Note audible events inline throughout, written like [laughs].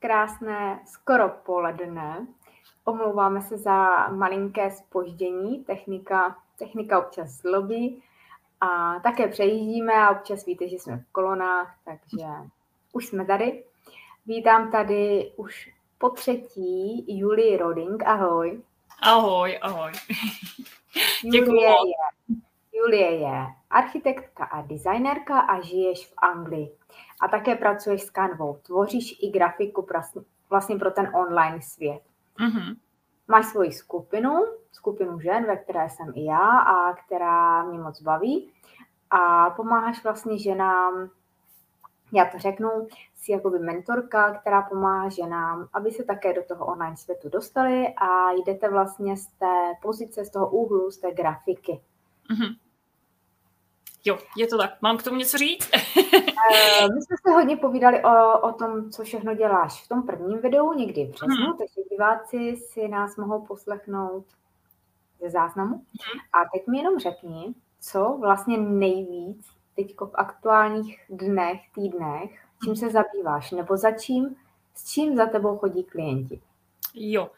krásné skoro poledne. Omlouváme se za malinké spoždění, technika, technika občas zlobí a také přejíždíme a občas víte, že jsme v kolonách, takže už jsme tady. Vítám tady už po třetí Julie Roding, ahoj. Ahoj, ahoj. Julie je, Julie je architektka a designérka a žiješ v Anglii. A také pracuješ s Canvou. Tvoříš i grafiku vlastně pro ten online svět. Mm-hmm. Máš svoji skupinu, skupinu žen, ve které jsem i já a která mě moc baví. A pomáháš vlastně ženám, já to řeknu, jsi jakoby mentorka, která pomáhá ženám, aby se také do toho online světu dostali a jdete vlastně z té pozice, z toho úhlu, z té grafiky. Mm-hmm. Jo, je to tak. Mám k tomu něco říct? [laughs] Eh, my jsme se hodně povídali o, o tom, co všechno děláš v tom prvním videu, někdy v březnu, hmm. takže diváci si nás mohou poslechnout ze záznamu. Hmm. A teď mi jenom řekni, co vlastně nejvíc teď v aktuálních dnech, týdnech, čím se zabýváš, nebo za čím, s čím za tebou chodí klienti? Jo,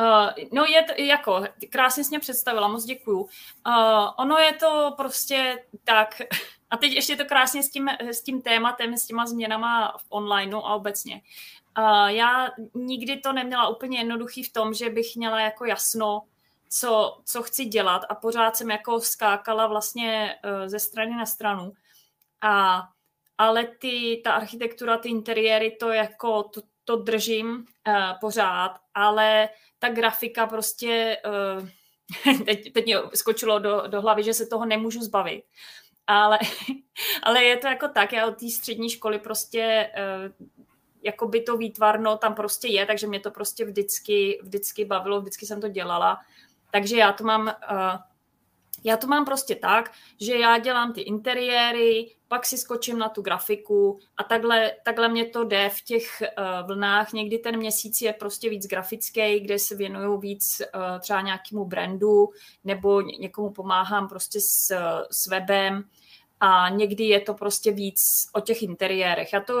Uh, no je to jako, krásně jsi mě představila, moc děkuju. Uh, ono je to prostě tak, [laughs] a teď ještě to krásně s tím, s tím tématem, s těma změnama v online a obecně. Uh, já nikdy to neměla úplně jednoduchý v tom, že bych měla jako jasno, co, co chci dělat a pořád jsem jako skákala vlastně ze strany na stranu. A, ale ty, ta architektura, ty interiéry, to jako, to, to držím uh, pořád, ale ta grafika prostě, uh, [laughs] teď, teď mě skočilo do, do hlavy, že se toho nemůžu zbavit. Ale, [laughs] ale je to jako tak, já od té střední školy prostě uh, jako by to výtvarno tam prostě je, takže mě to prostě vždycky, vždycky bavilo, vždycky jsem to dělala. Takže já to mám uh, já to mám prostě tak, že já dělám ty interiéry, pak si skočím na tu grafiku a takhle, takhle mě to jde v těch uh, vlnách. Někdy ten měsíc je prostě víc grafický, kde se věnuju víc uh, třeba nějakému brandu nebo někomu pomáhám prostě s, s webem a někdy je to prostě víc o těch interiérech. Já to,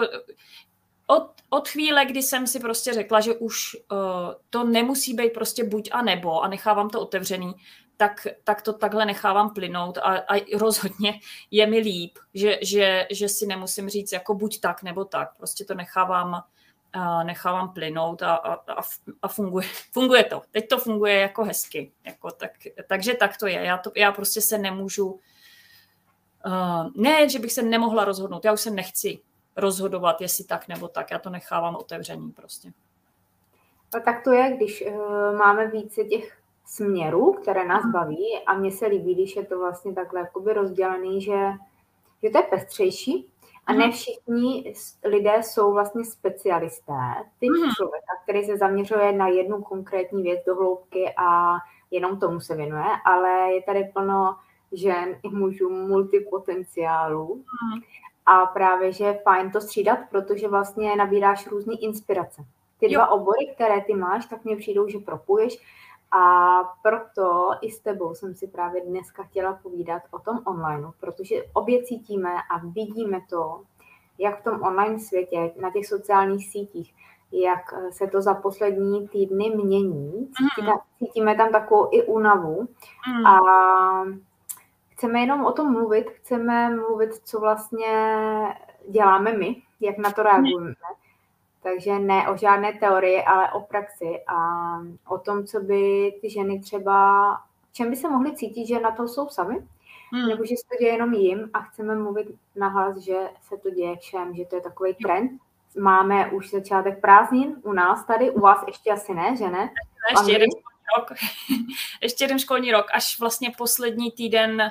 od, od chvíle, kdy jsem si prostě řekla, že už uh, to nemusí být prostě buď a nebo a nechávám to otevřený, tak, tak to takhle nechávám plynout a, a rozhodně je mi líp, že, že, že si nemusím říct jako buď tak nebo tak, prostě to nechávám, uh, nechávám plynout a, a, a funguje, [laughs] funguje to. Teď to funguje jako hezky, jako tak, takže tak to je. Já, to, já prostě se nemůžu, uh, ne, že bych se nemohla rozhodnout, já už se nechci rozhodovat, jestli tak nebo tak, já to nechávám otevřený prostě. A tak to je, když uh, máme více těch směrů, které nás baví a mně se líbí, když je to vlastně takhle jakoby rozdělený, že, že to je pestřejší a ne mhm. všichni lidé jsou vlastně specialisté. Typ mm. člověka, který se zaměřuje na jednu konkrétní věc do hloubky a jenom tomu se věnuje, ale je tady plno žen i mužů multipotenciálů. Mm. A právě, že je fajn to střídat, protože vlastně nabíráš různé inspirace. Ty dva jo. obory, které ty máš, tak mně přijdou, že propuješ a proto i s tebou jsem si právě dneska chtěla povídat o tom online, protože obě cítíme a vidíme to, jak v tom online světě, na těch sociálních sítích, jak se to za poslední týdny mění. Cítíme, cítíme tam takovou i únavu mm. a chceme jenom o tom mluvit, chceme mluvit, co vlastně děláme my, jak na to reagujeme. Takže ne o žádné teorii, ale o praxi a o tom, co by ty ženy třeba, čem by se mohly cítit, že na to jsou sami, hmm. nebo že se to děje jenom jim a chceme mluvit nahlas, že se to děje všem, že to je takový trend. Máme už začátek prázdnin u nás tady, u vás ještě asi ne, že ne? Ještě jeden školní rok. [laughs] ještě jeden školní rok, až vlastně poslední týden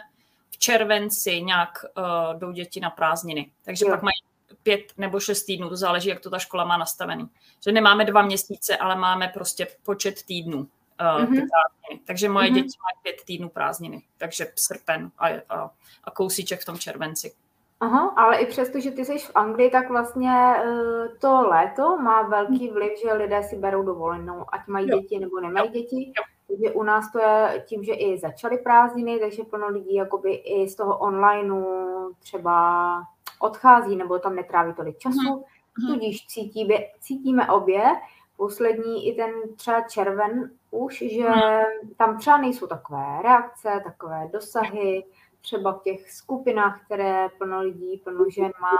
v červenci nějak uh, jdou děti na prázdniny. Takže jo. pak mají pět nebo šest týdnů, to záleží, jak to ta škola má nastavený. Že nemáme dva měsíce, ale máme prostě počet týdnů. Uh, mm-hmm. Takže moje mm-hmm. děti mají pět týdnů prázdniny, takže srpen a, a, a kousíček v tom červenci. Aha, ale i přesto, že ty jsi v Anglii, tak vlastně uh, to léto má velký vliv, že lidé si berou dovolenou, ať mají jo. děti nebo nemají jo. děti. Jo. Takže u nás to je tím, že i začaly prázdniny, takže plno lidí jakoby i z toho onlineu třeba odchází nebo tam netráví tolik času, mm. hmm. tudíž cítíme, cítíme obě, poslední i ten třeba červen už, že hmm. tam třeba nejsou takové reakce, takové dosahy, třeba v těch skupinách, které plno lidí, plno žen má,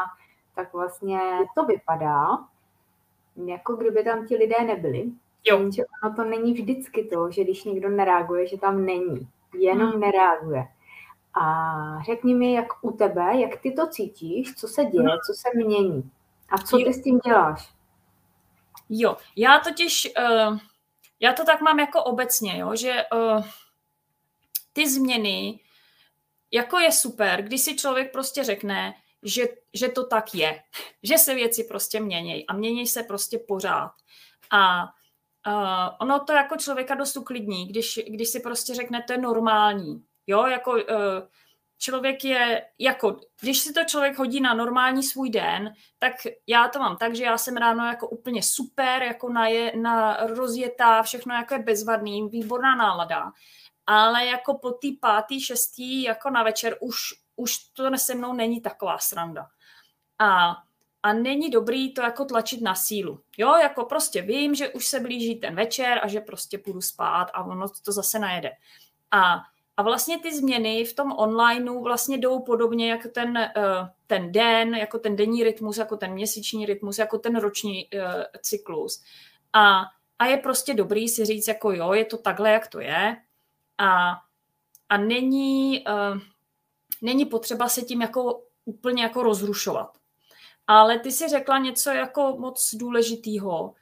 tak vlastně to vypadá, jako kdyby tam ti lidé nebyli. Jo. Jenže ono to není vždycky to, že když někdo nereaguje, že tam není. Jenom hmm. nereaguje. A řekni mi, jak u tebe, jak ty to cítíš, co se děje, co se mění. A co ty s tím děláš? Jo, já totiž, uh, já to tak mám jako obecně, jo, že uh, ty změny, jako je super, když si člověk prostě řekne, že, že to tak je, [laughs] že se věci prostě mění a mění se prostě pořád. A uh, ono to jako člověka dost uklidní, když, když si prostě řekne, to je normální. Jo, jako uh, člověk je, jako, když si to člověk hodí na normální svůj den, tak já to mám tak, že já jsem ráno jako úplně super, jako na, je, na rozjetá, všechno jako je bezvadný, výborná nálada, ale jako po té pátý, šestý, jako na večer už, už to se mnou není taková sranda. A a není dobrý to jako tlačit na sílu. Jo, jako prostě vím, že už se blíží ten večer a že prostě půjdu spát a ono to zase najede. A a vlastně ty změny v tom onlineu vlastně jdou podobně jako ten, eh, ten den, jako ten denní rytmus, jako ten měsíční rytmus, jako ten roční eh, cyklus. A, a je prostě dobrý si říct, jako jo, je to takhle, jak to je. A, a není, uh, není potřeba se tím jako úplně jako rozrušovat. Ale ty si řekla něco jako moc důležitýho,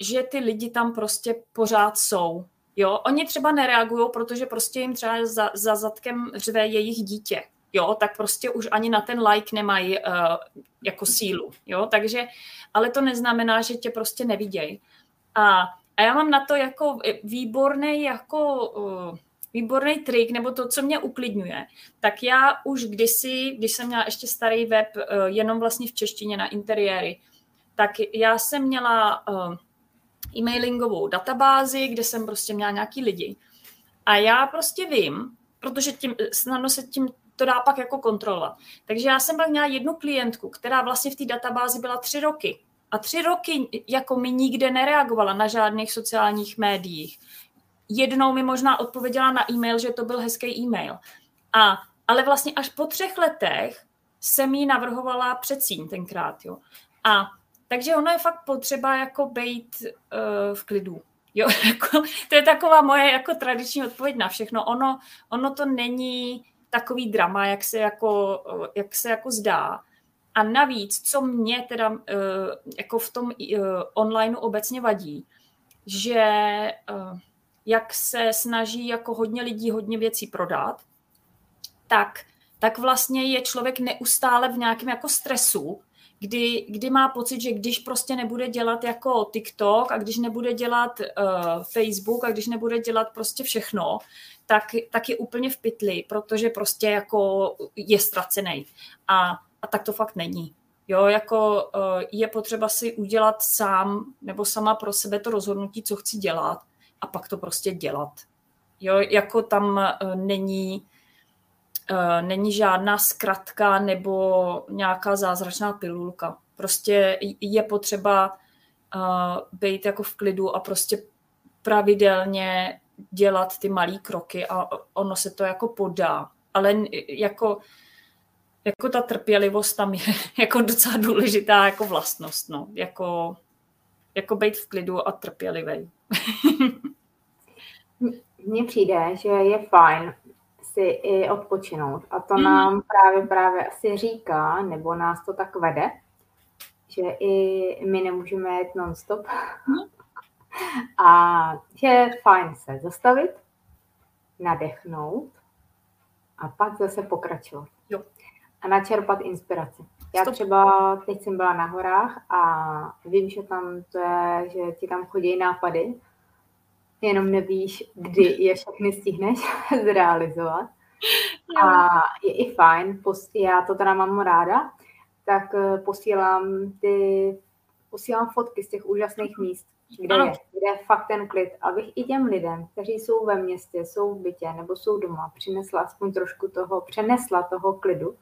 že ty lidi tam prostě pořád jsou. Jo, oni třeba nereagují, protože prostě jim třeba za, za zadkem řve jejich dítě. Jo, tak prostě už ani na ten like nemají uh, jako sílu. Jo, takže, ale to neznamená, že tě prostě nevidějí. A, a já mám na to jako výborný jako uh, výborný trik, nebo to, co mě uklidňuje, tak já už kdysi, když jsem měla ještě starý web uh, jenom vlastně v češtině na interiéry, tak já jsem měla e-mailingovou databázi, kde jsem prostě měla nějaký lidi. A já prostě vím, protože tím, snadno se tím to dá pak jako kontrolovat. Takže já jsem pak měla jednu klientku, která vlastně v té databázi byla tři roky. A tři roky jako mi nikde nereagovala na žádných sociálních médiích. Jednou mi možná odpověděla na e-mail, že to byl hezký e-mail. A, ale vlastně až po třech letech jsem jí navrhovala předsíň tenkrát. Jo. A takže ono je fakt potřeba jako být uh, v klidu. Jo, [laughs] jako, to je taková moje jako tradiční odpověď na všechno. Ono, ono to není takový drama, jak se jako, jak se jako zdá. A navíc, co mě teda uh, jako v tom uh, onlineu obecně vadí, že uh, jak se snaží jako hodně lidí hodně věcí prodat, tak, tak vlastně je člověk neustále v nějakém jako stresu, kdy, kdy má pocit, že když prostě nebude dělat jako TikTok a když nebude dělat uh, Facebook a když nebude dělat prostě všechno, tak, tak je úplně v pytli, protože prostě jako je ztracený. A, a tak to fakt není. Jo, jako uh, je potřeba si udělat sám nebo sama pro sebe to rozhodnutí, co chci dělat a pak to prostě dělat. Jo, jako tam uh, není není žádná zkratka nebo nějaká zázračná pilulka. Prostě je potřeba uh, být jako v klidu a prostě pravidelně dělat ty malé kroky a ono se to jako podá. Ale jako, jako ta trpělivost tam je [laughs] jako docela důležitá jako vlastnost. No. Jako, jako být v klidu a trpělivý. [laughs] Mně přijde, že je fajn si i odpočinout. A to mhm. nám právě právě asi říká, nebo nás to tak vede, že i my nemůžeme jet non-stop. Mhm. [laughs] A že je fajn se zastavit, nadechnout a pak zase pokračovat. Jo. A načerpat inspiraci. Já Stop. třeba teď jsem byla na horách a vím, že tam to je, že ti tam chodí nápady jenom nevíš, kdy je všechny stihneš [laughs] zrealizovat. A je i fajn, já to teda mám ráda, tak eh, posílám ty, posílám fotky z těch úžasných míst, kde je, kde je fakt ten klid, abych i těm lidem, kteří jsou ve městě, jsou v bytě nebo jsou doma, přinesla aspoň trošku toho, přenesla toho klidu,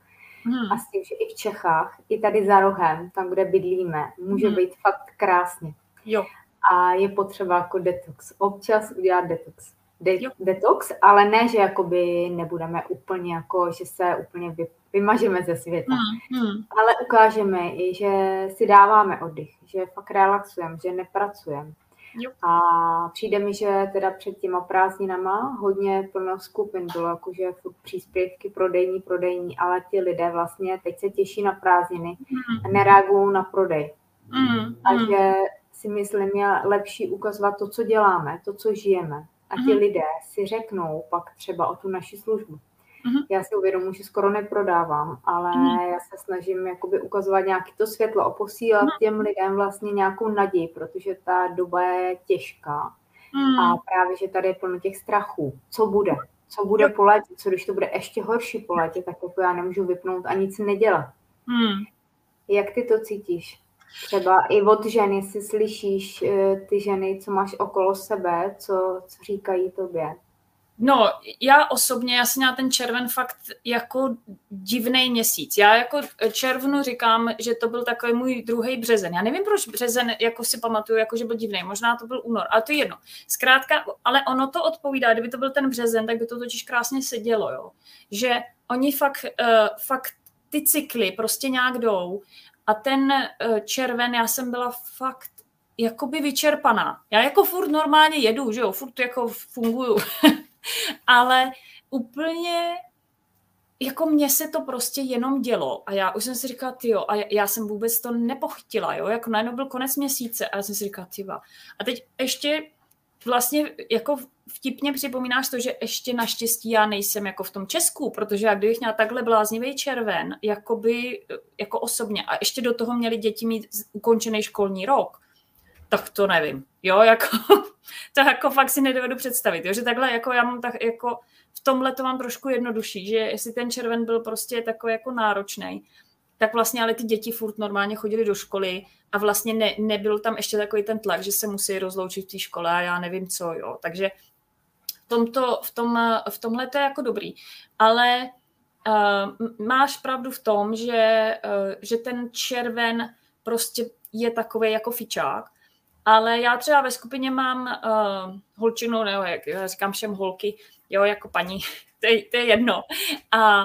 Hmm. A s tím, že i v Čechách, i tady za rohem, tam, kde bydlíme, může hmm. být fakt krásně. Jo. A je potřeba jako detox. Občas udělat detox. De- detox, ale ne, že jakoby nebudeme úplně jako, že se úplně vy, vymažeme ze světa. Hmm. Hmm. Ale ukážeme i, že si dáváme oddych, že fakt relaxujeme, že nepracujeme. Jo. A přijde mi, že teda před těma prázdninama hodně plno skupin bylo, jakože furt příspěvky prodejní, prodejní, ale ti lidé vlastně teď se těší na prázdniny mm. a nereagují na prodej. Mm. A mm. že si myslím, je lepší ukazovat to, co děláme, to, co žijeme. A ti mm. lidé si řeknou pak třeba o tu naši službu. Mm-hmm. Já si uvědomuji, že skoro neprodávám, ale mm-hmm. já se snažím jakoby ukazovat nějaký to světlo a posílat mm-hmm. těm lidem vlastně nějakou naději, protože ta doba je těžká. Mm-hmm. A právě, že tady je plno těch strachů. Co bude? Co bude po létě? Co když to bude ještě horší po létě? Tak jako já nemůžu vypnout a nic nedělat. Mm. Jak ty to cítíš? Třeba i od žen, jestli slyšíš eh, ty ženy, co máš okolo sebe, co, co říkají tobě. No, já osobně, já jsem ten červen fakt jako divný měsíc. Já jako červnu říkám, že to byl takový můj druhý březen. Já nevím, proč březen, jako si pamatuju, jako že byl divný. Možná to byl únor, ale to je jedno. Zkrátka, ale ono to odpovídá, kdyby to byl ten březen, tak by to totiž krásně sedělo, jo. Že oni fakt, uh, fakt ty cykly prostě nějak jdou a ten uh, červen, já jsem byla fakt jakoby vyčerpaná. Já jako furt normálně jedu, že jo, furt jako funguju. [laughs] ale úplně jako mně se to prostě jenom dělo a já už jsem si říkala, ty a já jsem vůbec to nepochytila, jo, jako najednou byl konec měsíce a já jsem si říkala, ty A teď ještě vlastně jako vtipně připomínáš to, že ještě naštěstí já nejsem jako v tom Česku, protože jak kdybych měla takhle bláznivý červen, jakoby, jako osobně a ještě do toho měli děti mít ukončený školní rok, tak to nevím. Jo, jako, [laughs] to jako fakt si nedovedu představit, jo, že takhle jako já mám tak jako v tomhle to mám trošku jednodušší, že jestli ten červen byl prostě takový jako náročný, tak vlastně ale ty děti furt normálně chodili do školy a vlastně ne, nebyl tam ještě takový ten tlak, že se musí rozloučit v té škole a já nevím co, jo. Takže tomto, v, tom, v tomhle to je jako dobrý. Ale uh, máš pravdu v tom, že, uh, že ten červen prostě je takový jako fičák ale já třeba ve skupině mám uh, holčinu, nebo jak já říkám všem holky, jo, jako paní, [laughs] to je, to je jedno. A,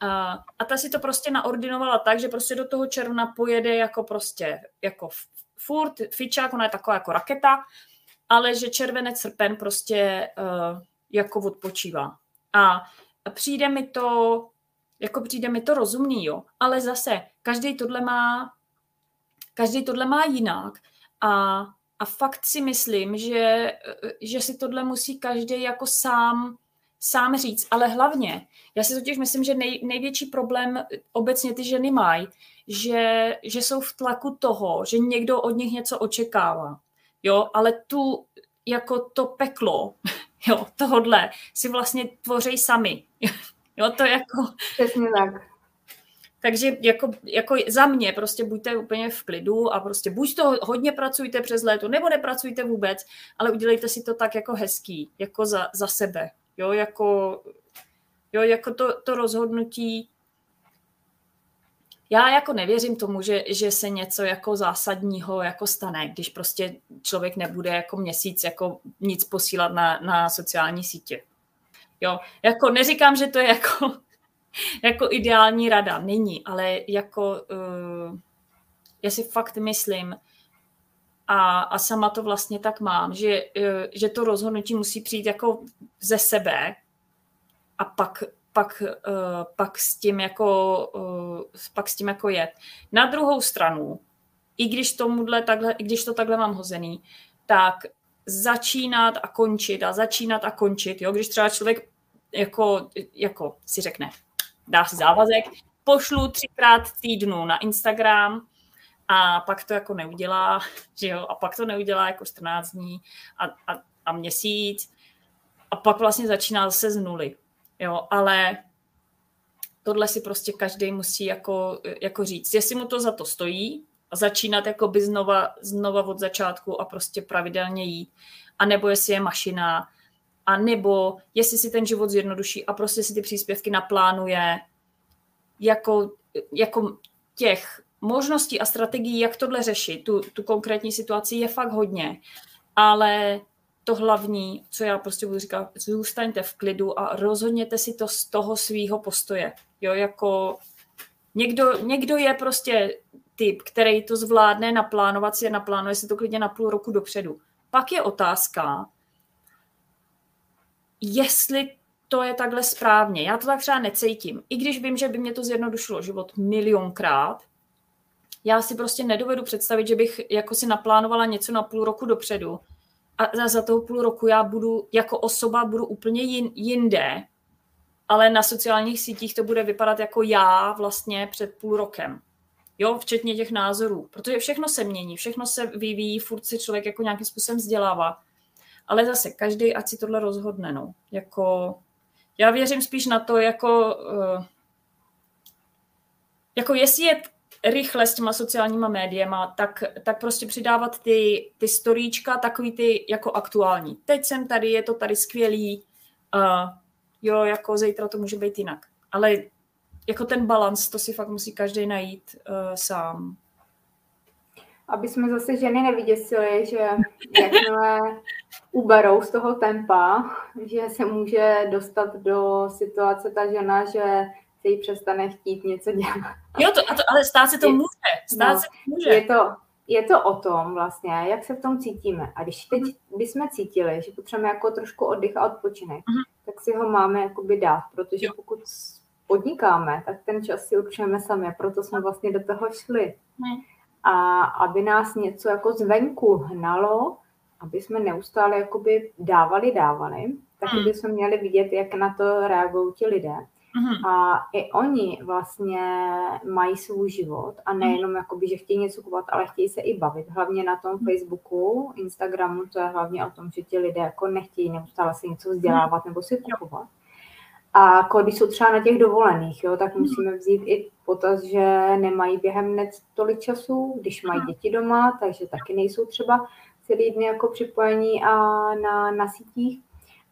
a, a ta si to prostě naordinovala tak, že prostě do toho června pojede jako prostě, jako furt, fičák, ona je taková jako raketa, ale že červenec, srpen prostě uh, jako odpočívá. A přijde mi to, jako přijde mi to rozumný, jo, ale zase každý tohle má, každý tohle má jinak a, a fakt si myslím, že, že si tohle musí každý jako sám, sám říct. Ale hlavně, já si totiž myslím, že nej, největší problém obecně ty ženy mají, že, že jsou v tlaku toho, že někdo od nich něco očekává. Jo, ale tu jako to peklo, [laughs] jo, tohodle si vlastně tvoří sami. [laughs] Jo, to jako... Přesně tak. Takže jako, jako za mě prostě buďte úplně v klidu a prostě buď to hodně pracujte přes léto, nebo nepracujte vůbec, ale udělejte si to tak jako hezký, jako za, za sebe. Jo, jako, jo, jako to, to rozhodnutí já jako nevěřím tomu, že, že se něco jako zásadního jako stane, když prostě člověk nebude jako měsíc jako nic posílat na, na sociální sítě. Jo, jako neříkám, že to je jako [laughs] jako ideální rada. Není, ale jako uh, já si fakt myslím, a, a sama to vlastně tak mám, že, uh, že to rozhodnutí musí přijít jako ze sebe a pak, pak, uh, pak, s tím jako, uh, pak s tím jako jet. Na druhou stranu, i když, takhle, i když to takhle mám hozený, tak začínat a končit a začínat a končit, jo? když třeba člověk jako, jako si řekne, dá si závazek, pošlu třikrát týdnu na Instagram a pak to jako neudělá, [laughs] že jo, a pak to neudělá jako 14 dní a, a, a měsíc a pak vlastně začíná zase z nuly, jo, ale tohle si prostě každý musí jako, jako říct, jestli mu to za to stojí začínat jako by znova, znova od začátku a prostě pravidelně jít, a nebo jestli je mašina, a nebo jestli si ten život zjednoduší a prostě si ty příspěvky naplánuje jako, jako těch možností a strategií, jak tohle řešit, tu, tu konkrétní situaci je fakt hodně, ale to hlavní, co já prostě budu říkat, zůstaňte v klidu a rozhodněte si to z toho svýho postoje. Jo, jako někdo, někdo je prostě typ, který to zvládne naplánovat si, naplánuje si to klidně na půl roku dopředu. Pak je otázka, jestli to je takhle správně. Já to tak třeba necítím. I když vím, že by mě to zjednodušilo život milionkrát, já si prostě nedovedu představit, že bych jako si naplánovala něco na půl roku dopředu a za toho půl roku já budu jako osoba budu úplně jin, jinde, ale na sociálních sítích to bude vypadat jako já vlastně před půl rokem. Jo, včetně těch názorů, protože všechno se mění, všechno se vyvíjí, furt si člověk jako nějakým způsobem vzdělává. Ale zase každý, ať si tohle rozhodne, no. Jako, já věřím spíš na to, jako, uh, jako jestli je rychle s těma sociálníma médiema, tak, tak prostě přidávat ty, ty storíčka, takový ty jako aktuální. Teď jsem tady, je to tady skvělý, uh, jo, jako zítra to může být jinak. Ale jako ten balans, to si fakt musí každý najít uh, sám. Aby jsme zase ženy nevyděsili, že jakmile uberou z toho tempa, že se může dostat do situace ta žena, že se jí přestane chtít něco dělat. Jo, to, a to, ale stát se to je, může. Stát no, se to může. Je to, je to o tom vlastně, jak se v tom cítíme. A když teď uh-huh. bychom cítili, že potřebujeme jako trošku oddych a odpočinek, uh-huh. tak si ho máme jakoby dát, protože jo. pokud podnikáme, tak ten čas si určujeme sami, proto jsme vlastně do toho šli. Uh-huh. A aby nás něco jako zvenku hnalo, aby jsme neustále jakoby dávali, dávali, tak uh-huh. bychom měli vidět, jak na to reagují ti lidé. Mm-hmm. A i oni vlastně mají svůj život a nejenom mm-hmm. jakoby, že chtějí něco kupovat, ale chtějí se i bavit. Hlavně na tom mm-hmm. Facebooku, Instagramu, to je hlavně o tom, že ti lidé jako nechtějí neustále si něco vzdělávat mm-hmm. nebo si kupovat. A jako když jsou třeba na těch dovolených, jo, tak musíme vzít i potaz, že nemají během hned tolik času, když mají děti doma, takže taky nejsou třeba celý dny jako připojení a na, na sítích.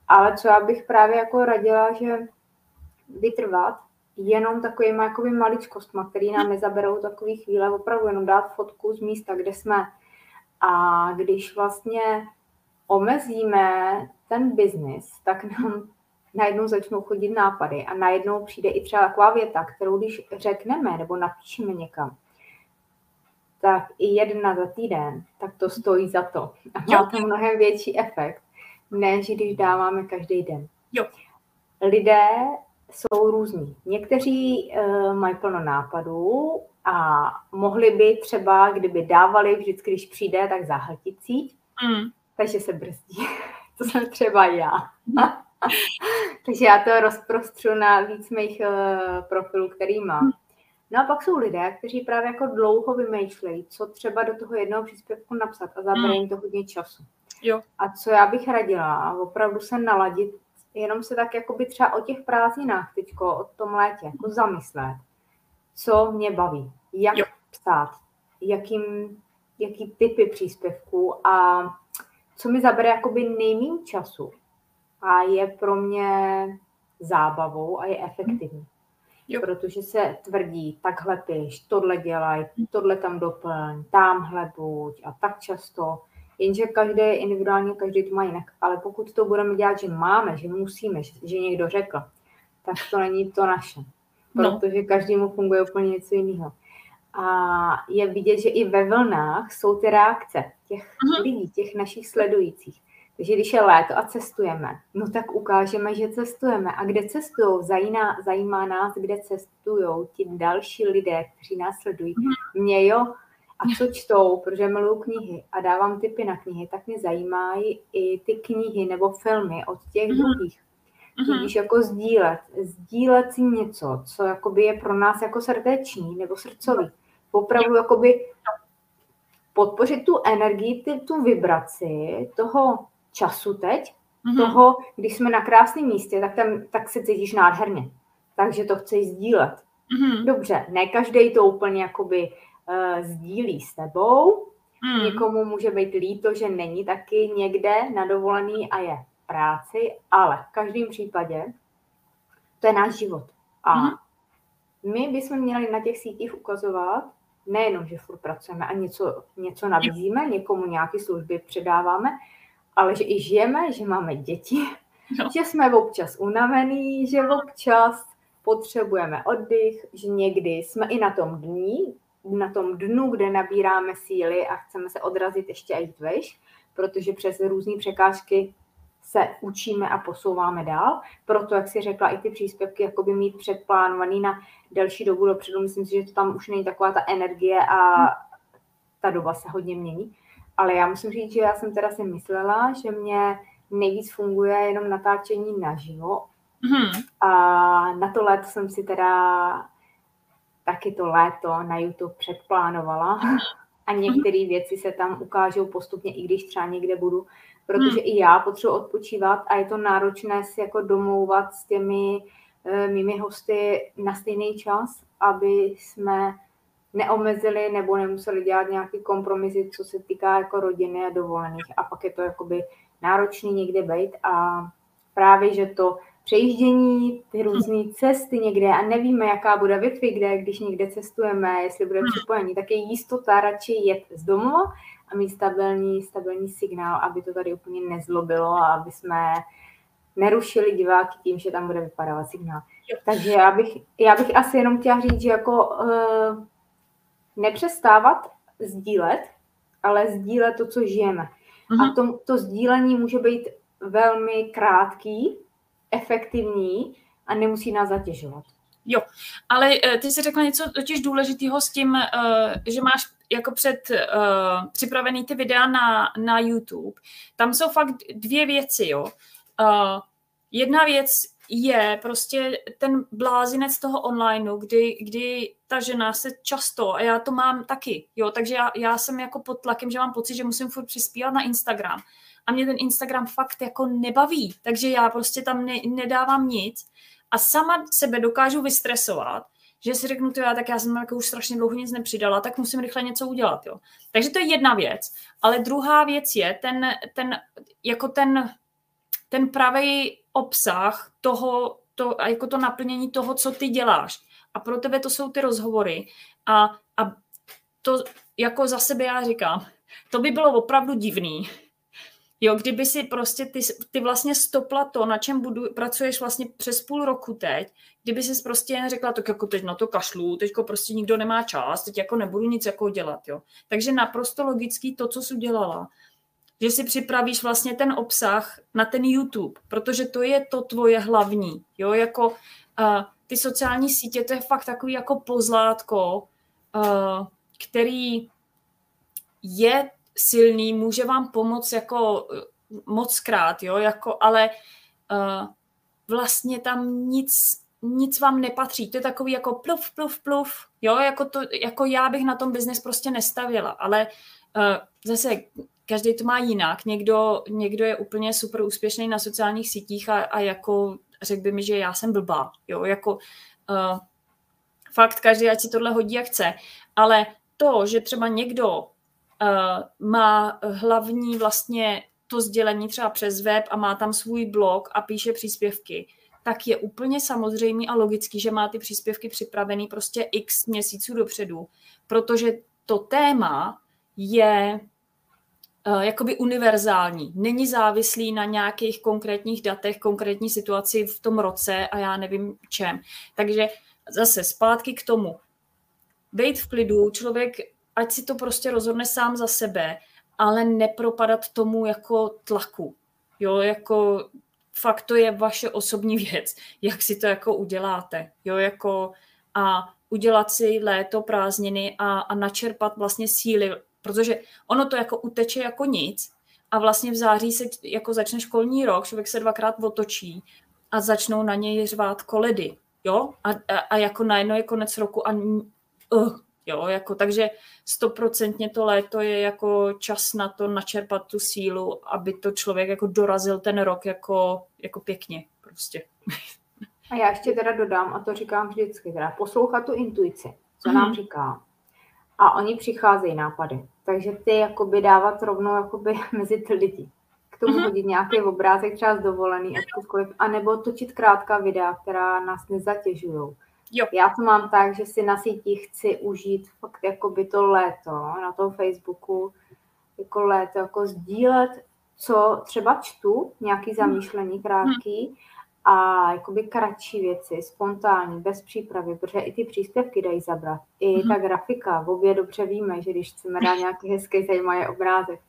Ale co já bych právě jako radila, že vytrvat jenom takovými jakoby maličkostma, které nám nezaberou takové chvíle, opravdu jenom dát fotku z místa, kde jsme. A když vlastně omezíme ten biznis, tak nám najednou začnou chodit nápady a najednou přijde i třeba taková věta, kterou když řekneme nebo napíšeme někam, tak i jedna za týden, tak to stojí za to. A má to mnohem větší efekt, než když dáváme každý den. Jo. Lidé jsou různí. Někteří uh, mají plno nápadů a mohli by třeba, kdyby dávali vždycky, když přijde, tak zahltit síť, mm. takže se brzdí. [laughs] to jsem třeba já. [laughs] takže já to rozprostřu na víc mých uh, profilů, který mám. No a pak jsou lidé, kteří právě jako dlouho vymýšlejí, co třeba do toho jednoho příspěvku napsat a zabere jim to hodně času. Jo. A co já bych radila, opravdu se naladit jenom se tak jakoby třeba o těch prázdninách teďko, o tom létě, jako zamyslet, co mě baví, jak jo. psát, jakým, jaký typy příspěvků a co mi zabere jakoby nejmín času a je pro mě zábavou a je efektivní. Jo. Protože se tvrdí, takhle piš, tohle dělaj, tohle tam doplň, tamhle buď a tak často jenže každý je individuálně, každý to má jinak. Ale pokud to budeme dělat, že máme, že musíme, že, někdo řekl, tak to není to naše. No. Protože no. každému funguje úplně něco jiného. A je vidět, že i ve vlnách jsou ty reakce těch uh-huh. lidí, těch našich sledujících. Takže když je léto a cestujeme, no tak ukážeme, že cestujeme. A kde cestují? Zajímá, zajímá nás, kde cestují ti další lidé, kteří nás sledují. Uh-huh. Mě jo, a co čtou, protože miluju knihy a dávám tipy na knihy, tak mě zajímají i ty knihy nebo filmy od těch mm-hmm. druhých. Tudíž jako sdílet, sdílet si něco, co jakoby je pro nás jako srdeční nebo srdcový. Opravdu jakoby podpořit tu energii, ty, tu vibraci toho času teď, mm-hmm. toho, když jsme na krásném místě, tak, tam, tak se cítíš nádherně. Takže to chceš sdílet. Mm-hmm. Dobře, ne každý to úplně jakoby uh, sdílí s tebou. Hmm. Někomu může být líto, že není taky někde na dovolený a je v práci, ale v každém případě to je náš život. A hmm. my bychom měli na těch sítích ukazovat, nejenom, že furt pracujeme a něco, něco nabízíme, někomu nějaké služby předáváme, ale že i žijeme, že máme děti, no. že jsme občas unavený, že občas potřebujeme oddych, že někdy jsme i na tom dní, na tom dnu, kde nabíráme síly a chceme se odrazit ještě i veš, protože přes různé překážky se učíme a posouváme dál. Proto, jak si řekla, i ty příspěvky jakoby mít předplánovaný na delší dobu dopředu, myslím si, že to tam už není taková ta energie a ta doba se hodně mění. Ale já musím říct, že já jsem teda si myslela, že mě nejvíc funguje jenom natáčení naživo. Mm-hmm. A na to léto jsem si teda taky to léto na YouTube předplánovala. A některé věci se tam ukážou postupně, i když třeba někde budu protože hmm. i já potřebuji odpočívat a je to náročné si jako domlouvat s těmi e, mými hosty na stejný čas, aby jsme neomezili nebo nemuseli dělat nějaký kompromisy, co se týká jako rodiny a dovolených. A pak je to jakoby náročný někde být a právě, že to přejíždění, ty různé cesty někde a nevíme, jaká bude wi kde, když někde cestujeme, jestli bude hmm. připojení, tak je jistota radši jet z domova, a mít stabilní, stabilní signál, aby to tady úplně nezlobilo a aby jsme nerušili diváky tím, že tam bude vypadávat signál. Takže já bych, já bych asi jenom chtěla říct, že jako uh, nepřestávat sdílet, ale sdílet to, co žijeme. Uh-huh. A mhm. to, to sdílení může být velmi krátký, efektivní a nemusí nás zatěžovat. Jo, ale uh, ty jsi řekla něco totiž důležitého s tím, uh, že máš jako před uh, připravený ty videa na, na YouTube. Tam jsou fakt dvě věci, jo. Jedna věc je prostě ten blázinec toho onlineu, kdy, kdy ta žena se často, a já to mám taky, jo, takže já, já jsem jako pod tlakem, že mám pocit, že musím furt přispívat na Instagram. A mě ten Instagram fakt jako nebaví, takže já prostě tam ne, nedávám nic a sama sebe dokážu vystresovat, že si řeknu, já tak já jsem jako už strašně dlouho nic nepřidala, tak musím rychle něco udělat. Jo. Takže to je jedna věc. Ale druhá věc je ten, ten jako ten, ten pravý obsah toho, to, jako to naplnění toho, co ty děláš. A pro tebe to jsou ty rozhovory. A, a to jako za sebe já říkám, to by bylo opravdu divný, Jo, kdyby si prostě ty, ty vlastně stopla to, na čem budu, pracuješ vlastně přes půl roku teď, kdyby si prostě jen řekla, tak jako teď na to kašlu, teďko prostě nikdo nemá čas, teď jako nebudu nic jako dělat, jo. Takže naprosto logický to, co jsi udělala, že si připravíš vlastně ten obsah na ten YouTube, protože to je to tvoje hlavní, jo, jako uh, ty sociální sítě, to je fakt takový jako pozlátko, uh, který je silný, může vám pomoct jako eh, moc krát, jo, jako, ale uh, vlastně tam nic, nic vám nepatří. To je takový jako pluf, pluf, pluf, jo, jako, to, jako já bych na tom biznes prostě nestavila, ale uh, zase každý to má jinak. Někdo, někdo je úplně super úspěšný na sociálních sítích a, a jako řekl by mi, že já jsem blbá, jo, jako uh, fakt každý, ať si tohle hodí jak chce, ale to, že třeba někdo má hlavní vlastně to sdělení třeba přes web a má tam svůj blog a píše příspěvky, tak je úplně samozřejmý a logický, že má ty příspěvky připravený prostě x měsíců dopředu, protože to téma je uh, jakoby univerzální. Není závislý na nějakých konkrétních datech, konkrétní situaci v tom roce a já nevím čem. Takže zase zpátky k tomu. Být v klidu, člověk ať si to prostě rozhodne sám za sebe, ale nepropadat tomu jako tlaku. Jo, jako fakt to je vaše osobní [laughs] věc, jak si to jako uděláte. Jo, jako a udělat si léto, prázdniny a, a načerpat vlastně síly, protože ono to jako uteče jako nic a vlastně v září se jako začne školní rok, člověk se dvakrát otočí a začnou na něj řvát koledy, jo, a, a, a jako najednou je konec roku a uh, Jo, jako, takže stoprocentně to léto je jako čas na to načerpat tu sílu, aby to člověk jako dorazil ten rok jako, jako pěkně prostě. A já ještě teda dodám, a to říkám vždycky, teda poslouchat tu intuici, co mm. nám mhm. říká. A oni přicházejí nápady. Takže ty jakoby dávat rovnou jakoby [laughs] mezi ty lidi. K tomu mm. hodit nějaký obrázek třeba z dovolený, a anebo točit krátká videa, která nás nezatěžují Jo. Já to mám tak, že si na sítích chci užít fakt jako by to léto na tom Facebooku, jako léto, jako sdílet, co třeba čtu, nějaký hmm. zamýšlení krátký, hmm a jakoby kratší věci, spontánní, bez přípravy, protože i ty příspěvky dají zabrat. I mm-hmm. ta grafika, v obě dobře víme, že když chceme dát nějaký hezký, zajímavý obrázek.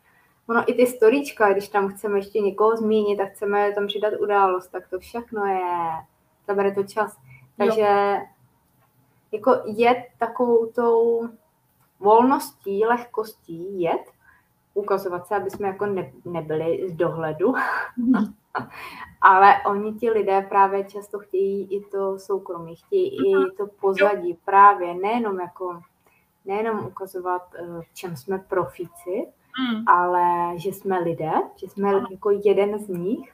Ono i ty storíčka, když tam chceme ještě někoho zmínit a chceme tam přidat událost, tak to všechno je, zabere to čas. Takže jo. Jako je takovou tou volností, lehkostí jet, ukazovat se, aby jsme jako ne, nebyli z dohledu. [laughs] Ale oni ti lidé právě často chtějí i to soukromí, chtějí i mhm. to pozadí právě, nejenom jako, nejenom ukazovat, eh, v čem jsme profíci, mm. ale že jsme lidé, že jsme jako jeden z nich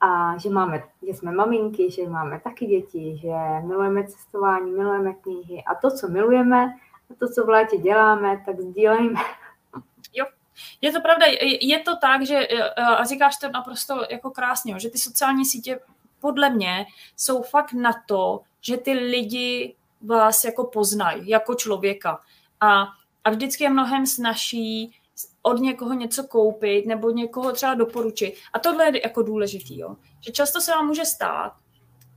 a že máme, že jsme maminky, že máme taky děti, že milujeme cestování, milujeme knihy a to, co milujeme, a to, co v létě děláme, tak sdílejme. Jo, je to pravda, je to tak, že, e, a říkáš to naprosto jako krásně, že ty sociální sítě podle mě jsou fakt na to, že ty lidi vás jako poznají, jako člověka. A, a vždycky je mnohem snaží od někoho něco koupit nebo někoho třeba doporučit. A tohle je jako důležitý, jo? že často se vám může stát,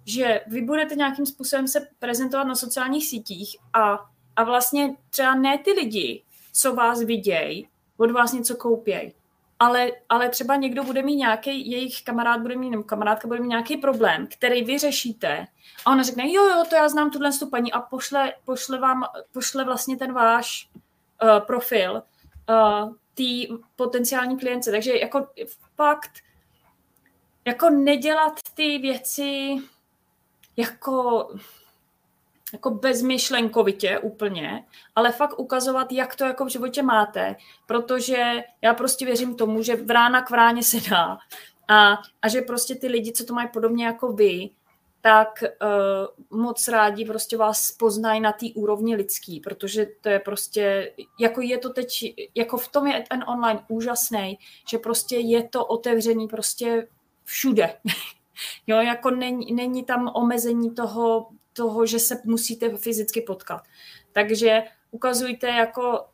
že vy budete nějakým způsobem se prezentovat na sociálních sítích a, a vlastně třeba ne ty lidi, co vás vidějí, od vás něco koupěj. Ale, ale třeba někdo bude mít nějaký, jejich kamarád bude mít, nebo kamarádka bude mít nějaký problém, který vy řešíte a ona řekne, jo, jo, to já znám tuhle paní a pošle, pošle vám, pošle vlastně ten váš uh, profil uh, tý potenciální klience. Takže jako fakt, jako nedělat ty věci jako jako bezmyšlenkovitě úplně, ale fakt ukazovat, jak to jako v životě máte, protože já prostě věřím tomu, že vrána k vráně se dá a, a že prostě ty lidi, co to mají podobně jako vy, tak uh, moc rádi prostě vás poznají na té úrovni lidský, protože to je prostě, jako je to teď, jako v tom je ten online úžasný, že prostě je to otevřený prostě všude. [laughs] jo, jako není, není tam omezení toho, toho, že se musíte fyzicky potkat. Takže ukazujte jako,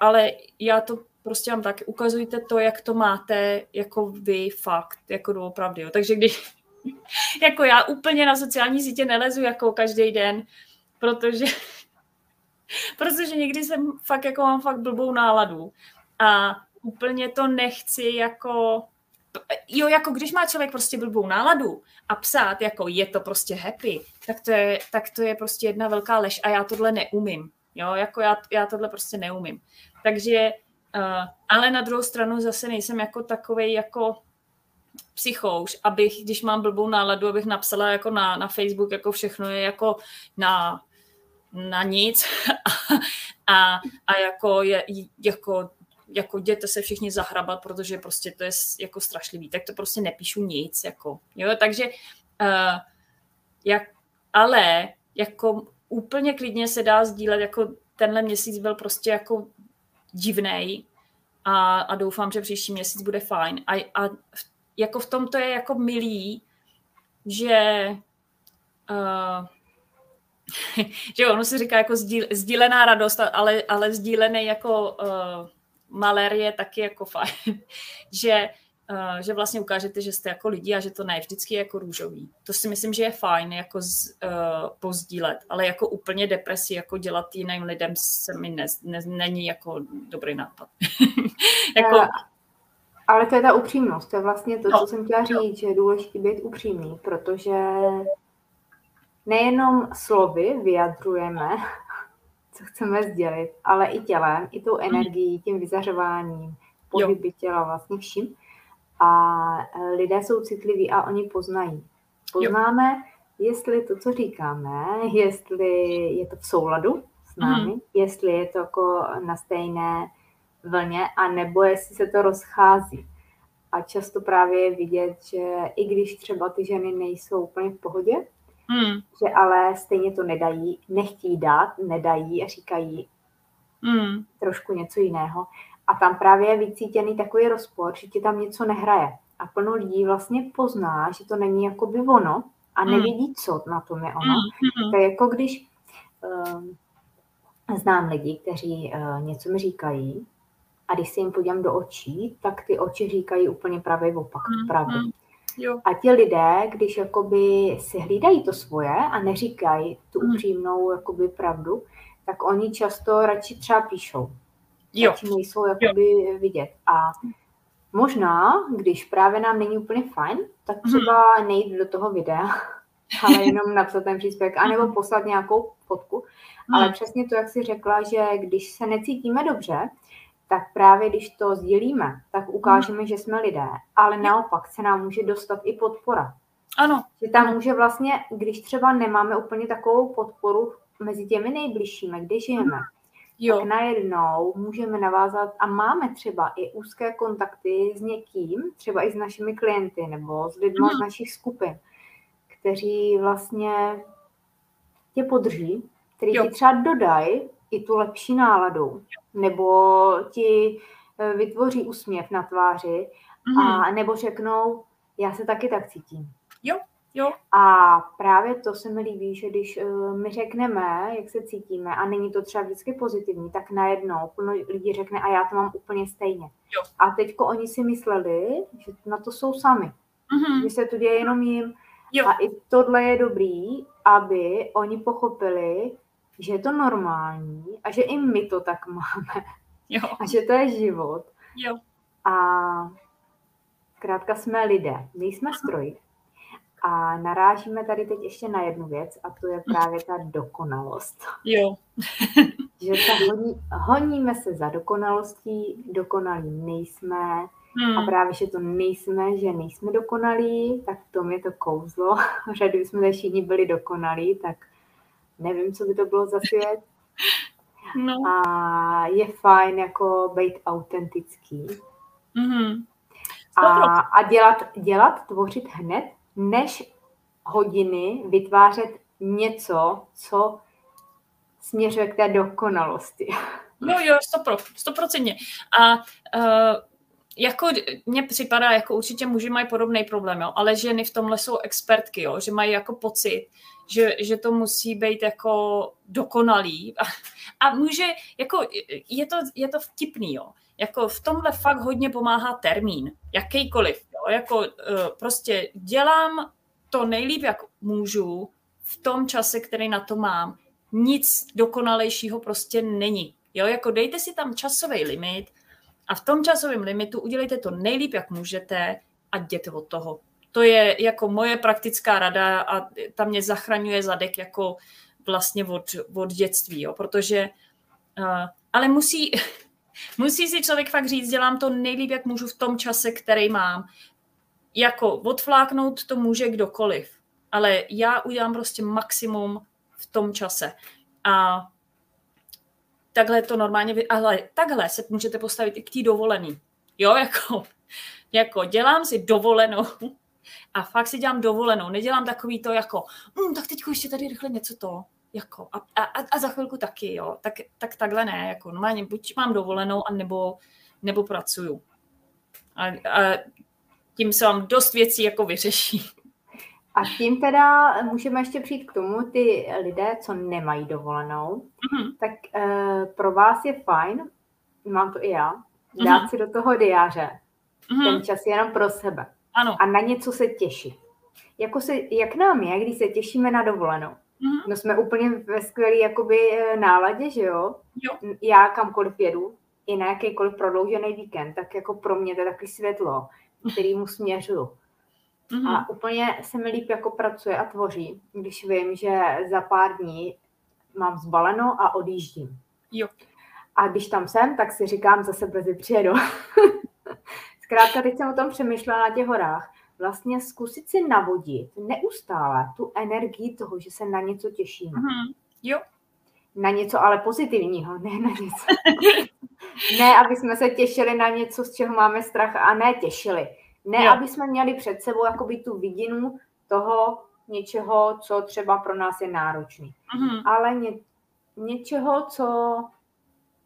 ale já to prostě vám tak, ukazujte to, jak to máte, jako vy fakt, jako doopravdy. Jo. Takže když, [laughs] jako já úplně na sociální sítě nelezu jako každý den, protože, [laughs] protože někdy jsem fakt jako mám fakt blbou náladu a úplně to nechci jako jo, jako když má člověk prostě blbou náladu a psát, jako je to prostě happy, tak to je, tak to je prostě jedna velká lež a já tohle neumím. Jo, jako já, já tohle prostě neumím. Takže, uh, ale na druhou stranu zase nejsem jako takovej jako psychouš, abych, když mám blbou náladu, abych napsala jako na, na Facebook, jako všechno je jako na, na nic. [laughs] A, a jako, je, jako jako jděte se všichni zahrabat, protože prostě to je jako strašlivý, tak to prostě nepíšu nic, jako, jo, takže uh, jak, ale jako úplně klidně se dá sdílet, jako tenhle měsíc byl prostě jako divný a, a doufám, že příští měsíc bude fajn. A, a jako v tom to je jako milý, že uh, [laughs] že ono se říká jako sdíl, sdílená radost, ale, ale sdílený jako uh, malér je taky jako fajn, [laughs] že, uh, že vlastně ukážete, že jste jako lidi a že to ne vždycky je jako růžový. To si myslím, že je fajn jako z, uh, pozdílet, ale jako úplně depresi, jako dělat jiným lidem se mi ne, ne, není jako dobrý nápad. [laughs] jako, ale to je ta upřímnost, to je vlastně to, no, co jsem chtěla říct, že je důležité být upřímný, protože nejenom slovy vyjadřujeme [laughs] co chceme sdělit, ale i tělem, i tou energií, tím vyzařováním, pohyby těla, vlastně vším. A e, lidé jsou citliví a oni poznají. Poznáme, jo. jestli to, co říkáme, jestli je to v souladu s námi, mm. jestli je to jako na stejné vlně, a nebo jestli se to rozchází. A často právě je vidět, že i když třeba ty ženy nejsou úplně v pohodě, Hmm. Že ale stejně to nedají, nechtí dát, nedají a říkají hmm. trošku něco jiného. A tam právě je vycítěný takový rozpor, že ti tam něco nehraje. A plno lidí vlastně pozná, že to není jako by ono, a hmm. nevědí, co na tom je ono. Mm. To je jako když um, znám lidi, kteří uh, něco mi říkají a když se jim podívám do očí, tak ty oči říkají úplně pravý opak, mm. pravdu. Mm. Jo. A ti lidé, když jakoby si hlídají to svoje a neříkají tu mm. upřímnou jakoby pravdu, tak oni často radši třeba píšou. Jo. Radši nejsou jakoby jo. vidět. A možná, když právě nám není úplně fajn, tak mhm. třeba mm. nejít do toho videa, [laughs] ale [laughs] jenom napsat ten příspěvek, anebo mhm. poslat nějakou fotku. Mm. Ale přesně to, jak jsi řekla, že když se necítíme dobře, tak právě když to sdílíme, tak ukážeme, že jsme lidé, ale naopak se nám může dostat i podpora. Ano. Že tam může vlastně, když třeba nemáme úplně takovou podporu mezi těmi nejbližšími, kde žijeme, jo. tak najednou můžeme navázat a máme třeba i úzké kontakty s někým, třeba i s našimi klienty nebo s lidmi z našich skupin, kteří vlastně tě podrží, kteří jo. ti třeba dodají i tu lepší náladu, nebo ti eh, vytvoří úsměv na tváři, mm. a nebo řeknou, já se taky tak cítím. Jo, Jo. A právě to se mi líbí, že když uh, my řekneme, jak se cítíme, a není to třeba vždycky pozitivní, tak najednou plno lidí řekne, a já to mám úplně stejně. Jo. A teďko oni si mysleli, že na to jsou sami. Mm-hmm. Že se to děje jenom jim. Jo. A i tohle je dobrý, aby oni pochopili, že je to normální a že i my to tak máme. Jo. A že to je život. Jo. A zkrátka jsme lidé, nejsme stroji. A narážíme tady teď ještě na jednu věc a to je právě ta dokonalost. Jo. [laughs] že ta honí, honíme se za dokonalostí, dokonalí nejsme hmm. a právě, že to nejsme, že nejsme dokonalí, tak v tom je to kouzlo. [laughs] Že kdybychom tady všichni byli dokonalí, tak nevím, co by to bylo za svět. [laughs] No. A je fajn jako být autentický. Mm-hmm. A, a dělat, dělat, tvořit hned než hodiny vytvářet něco, co směřuje k té dokonalosti. No jo, stoprocentně. A uh, jako mně připadá, jako určitě muži mají podobný problém, jo, ale ženy v tomhle jsou expertky, jo, že mají jako pocit, že, že to musí být jako dokonalý. A, a může, jako je to, je to vtipný, jo. Jako v tomhle fakt hodně pomáhá termín, jakýkoliv. Jo? Jako uh, prostě dělám to nejlíp, jak můžu v tom čase, který na to mám. Nic dokonalejšího prostě není. Jo, jako dejte si tam časový limit a v tom časovém limitu udělejte to nejlíp, jak můžete a jděte od toho. To je jako moje praktická rada a ta mě zachraňuje zadek jako vlastně od, od dětství, jo, protože uh, ale musí, [laughs] Musí si člověk fakt říct, dělám to nejlíp, jak můžu v tom čase, který mám. Jako odfláknout to může kdokoliv, ale já udělám prostě maximum v tom čase. A takhle to normálně, ale takhle se můžete postavit i k té dovolený. Jo, jako, [laughs] jako dělám si dovolenou a fakt si dělám dovolenou. Nedělám takový to jako, mm, tak teď ještě tady rychle něco to jako, a, a, a za chvilku taky, jo, tak, tak takhle ne, jako normálně buď mám dovolenou, anebo, nebo pracuju. A, a tím se vám dost věcí jako vyřeší. A tím teda můžeme ještě přijít k tomu, ty lidé, co nemají dovolenou, mm-hmm. tak e, pro vás je fajn, mám to i já, dát mm-hmm. si do toho diáře mm-hmm. ten čas jenom pro sebe. Ano. A na něco se těšit. Jako se, jak nám je, když se těšíme na dovolenou. Mm-hmm. No jsme úplně ve skvělé jakoby eh, náladě, že jo? jo? Já kamkoliv jedu, i na jakýkoliv prodloužený víkend, tak jako pro mě to je takový světlo, kterýmu směřuju. Mm-hmm. A úplně se mi líp jako pracuje a tvoří, když vím, že za pár dní mám zbaleno a odjíždím. Jo. A když tam jsem, tak si říkám, zase brzy přijedu. [laughs] Zkrátka, teď jsem o tom přemýšlela na těch horách vlastně zkusit si navodit neustále tu energii toho, že se na něco těšíme. Mm-hmm. Jo. Na něco ale pozitivního, ne na něco. [laughs] ne, aby jsme se těšili na něco, z čeho máme strach a ne těšili. Ne, jo. aby jsme měli před sebou jakoby tu vidinu toho něčeho, co třeba pro nás je náročný. Mm-hmm. Ale ně, něčeho, co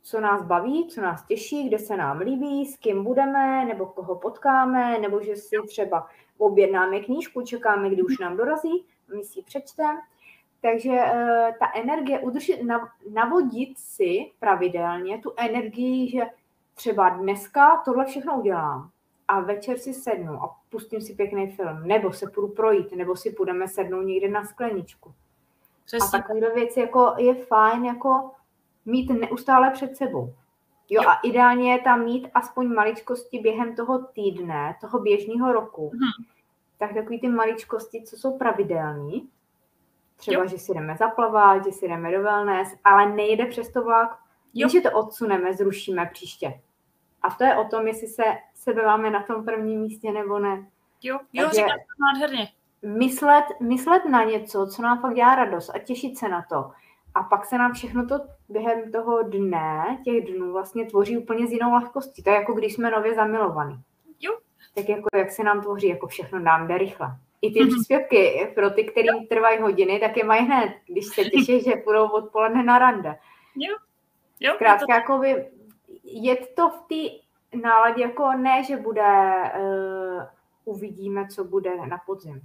co nás baví, co nás těší, kde se nám líbí, s kým budeme, nebo koho potkáme, nebo že si třeba objednáme knížku, čekáme, kdy už nám dorazí, my si ji přečteme. Takže uh, ta energie, udržet, navodit si pravidelně tu energii, že třeba dneska tohle všechno udělám a večer si sednu a pustím si pěkný film, nebo se půjdu projít, nebo si půjdeme sednout někde na skleničku. Přesně. A takové věci jako je fajn jako mít neustále před sebou. Jo, jo. a ideálně je tam mít aspoň maličkosti během toho týdne, toho běžného roku. Hmm. Tak takový ty maličkosti, co jsou pravidelní, třeba, jo. že si jdeme zaplavat, že si jdeme do wellness, ale nejde přes to vlak, jo. že to odsuneme, zrušíme příště. A to je o tom, jestli se sebe máme na tom prvním místě nebo ne. Jo, jo, říkáš to nádherně. Myslet, myslet na něco, co nám fakt dělá radost a těšit se na to. A pak se nám všechno to během toho dne, těch dnů vlastně tvoří úplně s jinou lehkostí. To je jako když jsme nově zamilovaní. Jo. Tak jako jak se nám tvoří, jako všechno nám jde rychle. I ty mm-hmm. příspěvky pro ty, kterým trvají hodiny, tak je mají hned, když se těší, [laughs] že půjdou odpoledne na rande. Jo. Jo, Zkrátka, to... jako by, je to v té náladě jako ne, že bude, uh, uvidíme, co bude na podzim.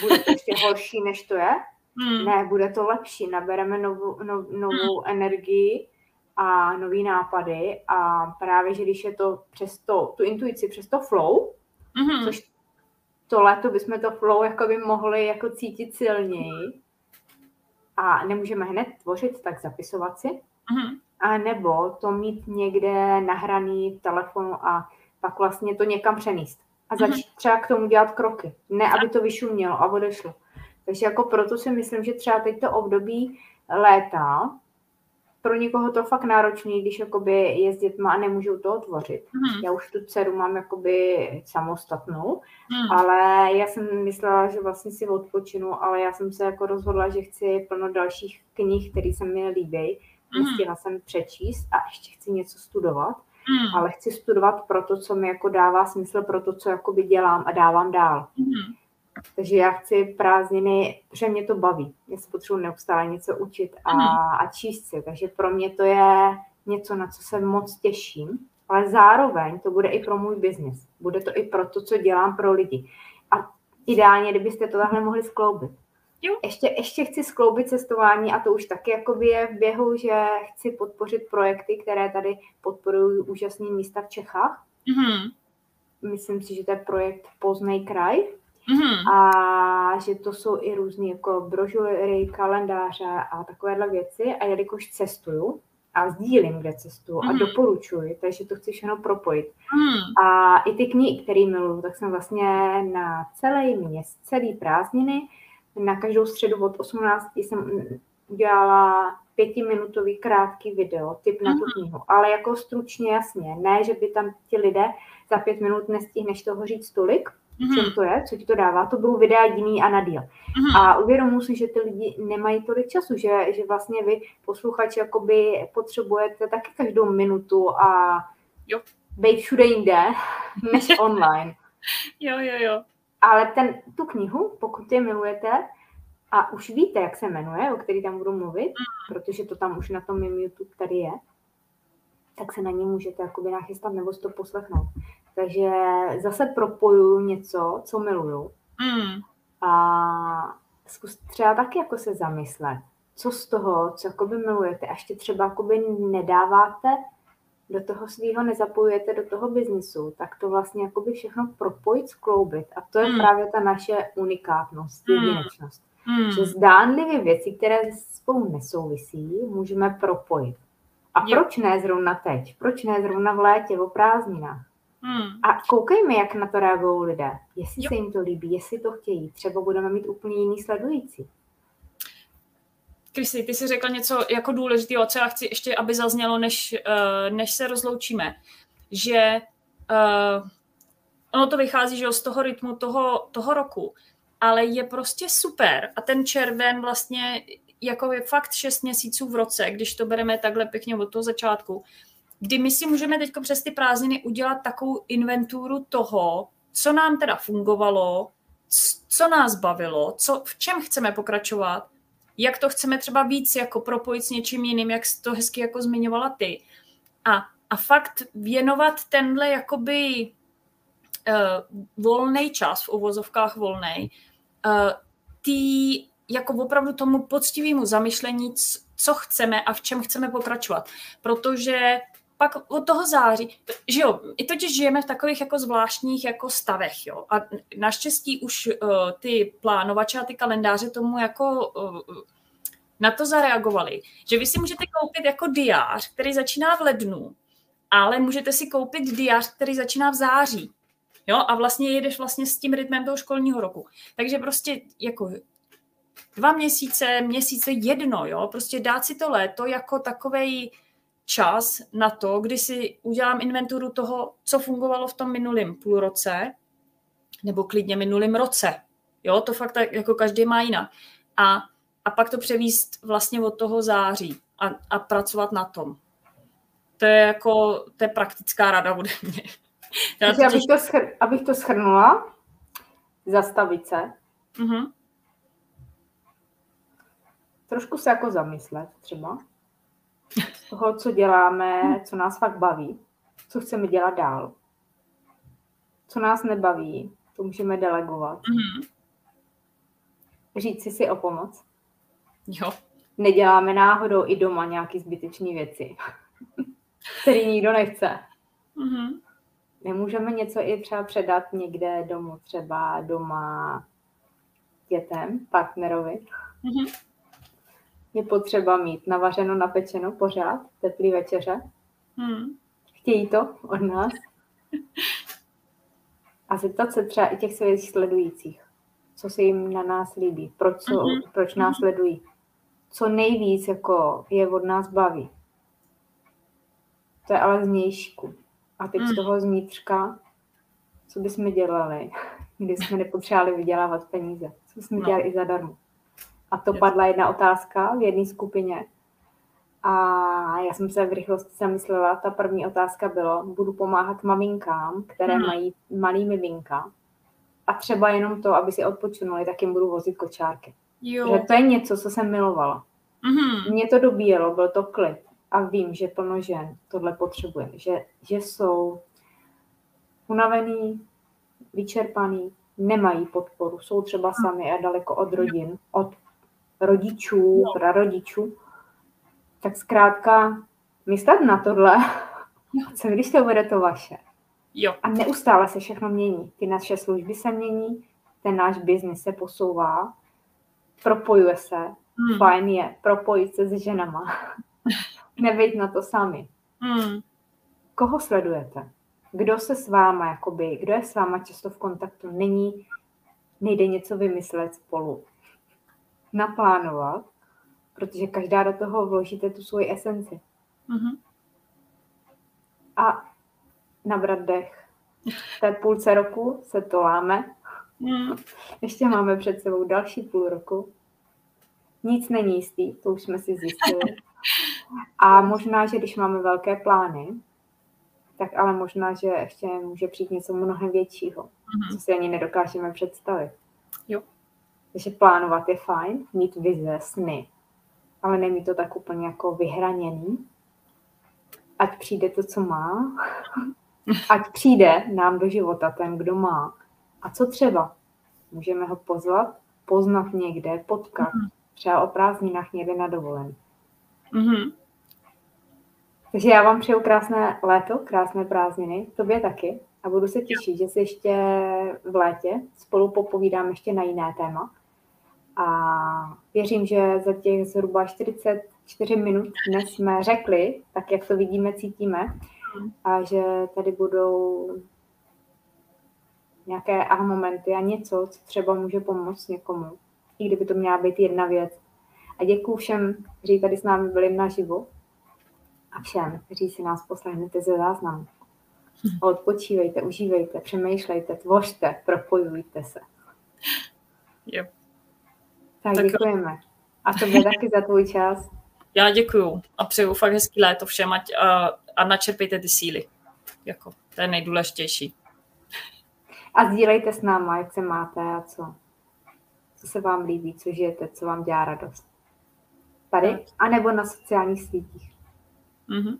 Bude to ještě [laughs] horší, než to je. Hmm. Ne, bude to lepší. Nabereme novou, no, novou hmm. energii a nový nápady a právě, že když je to přes to, tu intuici, přes to flow, hmm. což to léto bychom to flow jako by mohli jako cítit silněji a nemůžeme hned tvořit, tak zapisovat si. Hmm a nebo to mít někde nahraný v telefonu a pak vlastně to někam přenést. A mhm. začít třeba k tomu dělat kroky. Ne, aby to vyšumělo a odešlo. Takže jako proto si myslím, že třeba teď to období léta, pro někoho to fakt náročný, když jakoby je s dětma a nemůžou to tvořit. Mm. Já už tu dceru mám jakoby samostatnou, mm. ale já jsem myslela, že vlastně si odpočinu, ale já jsem se jako rozhodla, že chci plno dalších knih, které se mi líbí mm. nestihla jsem přečíst a ještě chci něco studovat, mm. ale chci studovat pro to, co mi jako dává smysl, pro to, co jakoby dělám a dávám dál. Mm. Takže já chci prázdniny, protože mě to baví. Já se potřebuji neustále něco učit a, mm. a číst si. Takže pro mě to je něco, na co se moc těším, ale zároveň to bude i pro můj biznis. Bude to i pro to, co dělám pro lidi. A ideálně, kdybyste to takhle mohli skloubit. Jo. Ještě, ještě chci skloubit cestování a to už taky jako je v běhu, že chci podpořit projekty, které tady podporují úžasné místa v Čechách. Mm-hmm. Myslím si, že to je projekt Poznej kraj. Mm-hmm. A že to jsou i různé jako brožury, kalendáře a takovéhle věci. A jelikož cestuju a sdílím, kde cestuju mm-hmm. a doporučuji, takže to chci všechno propojit. Mm. A i ty knihy, které miluju, tak jsem vlastně na celý měsíc, celý prázdniny na každou středu od 18 jsem udělala pětiminutový krátký video, typ na tu mhm. knihu, ale jako stručně jasně, ne, že by tam ti lidé za pět minut nestihneš toho říct tolik, mm-hmm. čem to je, co ti to dává, to budou videa jiný a na díl. Mm-hmm. A uvědomuji si, že ty lidi nemají tolik času, že, že vlastně vy, posluchači, jakoby potřebujete taky každou minutu a jo. být všude jinde, než [laughs] online. jo, jo, jo. Ale ten, tu knihu, pokud je milujete, a už víte, jak se jmenuje, o který tam budu mluvit, protože to tam už na tom mým YouTube tady je, tak se na ně můžete jakoby nachystat nebo si to poslechnout. Takže zase propoju něco, co miluju. Mm. A zkus třeba taky jako se zamyslet, co z toho, co jakoby milujete, a ještě třeba jakoby nedáváte do toho svého nezapojujete do toho biznisu, tak to vlastně jakoby všechno propojit, skloubit. A to je hmm. právě ta naše unikátnost, hmm. jedinečnost. Hmm. Že zdánlivě věci, které spolu nesouvisí, můžeme propojit. A jo. proč ne zrovna teď? Proč ne zrovna v létě, o prázdninách? Hmm. A koukejme, jak na to reagují lidé. Jestli jo. se jim to líbí, jestli to chtějí. Třeba budeme mít úplně jiný sledující. Krisi, ty jsi řekla něco jako důležitého, co já chci ještě, aby zaznělo, než, uh, než se rozloučíme, že uh, ono to vychází že z toho rytmu toho, toho roku, ale je prostě super a ten červen vlastně jako je fakt šest měsíců v roce, když to bereme takhle pěkně od toho začátku, kdy my si můžeme teď přes ty prázdniny udělat takovou inventuru toho, co nám teda fungovalo, co nás bavilo, co, v čem chceme pokračovat jak to chceme třeba víc jako propojit s něčím jiným, jak to hezky jako zmiňovala ty. A, a fakt věnovat tenhle jakoby uh, volný čas, v uvozovkách volný, uh, tý, jako opravdu tomu poctivému zamyšlení, co chceme a v čem chceme pokračovat. Protože pak od toho září, že jo, i totiž žijeme v takových jako zvláštních jako stavech, jo, a naštěstí už uh, ty plánovače a ty kalendáře tomu jako uh, na to zareagovali, že vy si můžete koupit jako diář, který začíná v lednu, ale můžete si koupit diář, který začíná v září. Jo, a vlastně jedeš vlastně s tím rytmem toho školního roku. Takže prostě jako dva měsíce, měsíce jedno, jo, prostě dát si to léto jako takovej čas na to, kdy si udělám inventuru toho, co fungovalo v tom minulém půlroce, nebo klidně minulém roce. Jo, to fakt tak, jako každý má jinak. A, a pak to převíst vlastně od toho září a, a pracovat na tom. To je jako, to je praktická rada ode mě. [laughs] Takže abych, to schr- abych to schrnula, zastavit se, mm-hmm. trošku se jako zamyslet třeba, z toho, co děláme, co nás fakt baví, co chceme dělat dál. Co nás nebaví, to můžeme delegovat. Mm-hmm. Říct si si o pomoc. Jo. Neděláme náhodou i doma nějaký zbytečné věci, [laughs] který nikdo nechce. Mm-hmm. Nemůžeme něco i třeba předat někde domů, třeba doma dětem, partnerovi. Mm-hmm je potřeba mít navařeno, napečeno pořád, teplý večeře. Hmm. Chtějí to od nás. A zeptat se třeba i těch svých sledujících, co se jim na nás líbí, proč, co, mm-hmm. proč nás sledují, co nejvíc jako je od nás baví. To je ale z nějšku. A teď mm. z toho zvnitřka, co bychom dělali, [laughs] když jsme nepotřebovali vydělávat peníze, co jsme no. dělali i zadarmo. A to padla jedna otázka v jedné skupině. A já jsem se v rychlosti zamyslela, ta první otázka bylo, budu pomáhat maminkám, které hmm. mají malý miminka a třeba jenom to, aby si odpočinuli, tak jim budu vozit kočárky. Jo. Že to je něco, co jsem milovala. Mm-hmm. Mě to dobíjelo, byl to klid a vím, že plno žen tohle potřebuje, že, že jsou unavený, vyčerpaný, nemají podporu, jsou třeba sami a daleko od rodin, od rodičů, no. prarodičů, tak zkrátka myslet na tohle, co když to bude to vaše. Jo. A neustále se všechno mění. Ty naše služby se mění, ten náš biznis se posouvá, propojuje se, hmm. fajn je propojit se s ženama. [laughs] Nevěď na to sami. Hmm. Koho sledujete? Kdo se s váma, jakoby, kdo je s váma často v kontaktu? Není, nejde něco vymyslet spolu naplánovat, protože každá do toho vložíte tu svoji esenci. Mm-hmm. A nabrat dech. V té půlce roku se to láme. Mm. Ještě máme před sebou další půl roku. Nic není jistý, to už jsme si zjistili. A možná, že když máme velké plány, tak ale možná, že ještě může přijít něco mnohem většího, mm-hmm. co si ani nedokážeme představit. Jo. Takže plánovat je fajn, mít vize, sny, ale nemít to tak úplně jako vyhraněný. Ať přijde to, co má, [laughs] ať přijde nám do života ten, kdo má. A co třeba? Můžeme ho pozvat, poznat někde, potkat, mm-hmm. třeba o prázdninách někde na dovolený. Mm-hmm. Takže já vám přeju krásné léto, krásné prázdniny, tobě taky. A budu se těšit, že se ještě v létě spolu popovídám ještě na jiné téma. A věřím, že za těch zhruba 44 minut dnes jsme řekli, tak jak to vidíme, cítíme, a že tady budou nějaké aha momenty a něco, co třeba může pomoct někomu, i kdyby to měla být jedna věc. A děkuji všem, kteří tady s námi byli naživo a všem, kteří si nás poslechnete ze záznamu. [laughs] Odpočívejte, užívejte, přemýšlejte, tvořte, propojujte se. Yep. Tak, tak děkujeme. A tobě taky za tvůj čas. [laughs] Já děkuju a přeju fakt hezký léto všem ať, a, a načerpejte ty síly. Jako, to je nejdůležitější. A sdílejte s náma, jak se máte a co. Co se vám líbí, co žijete, co vám dělá radost. Tady, anebo na sociálních sítích. Mm-hmm.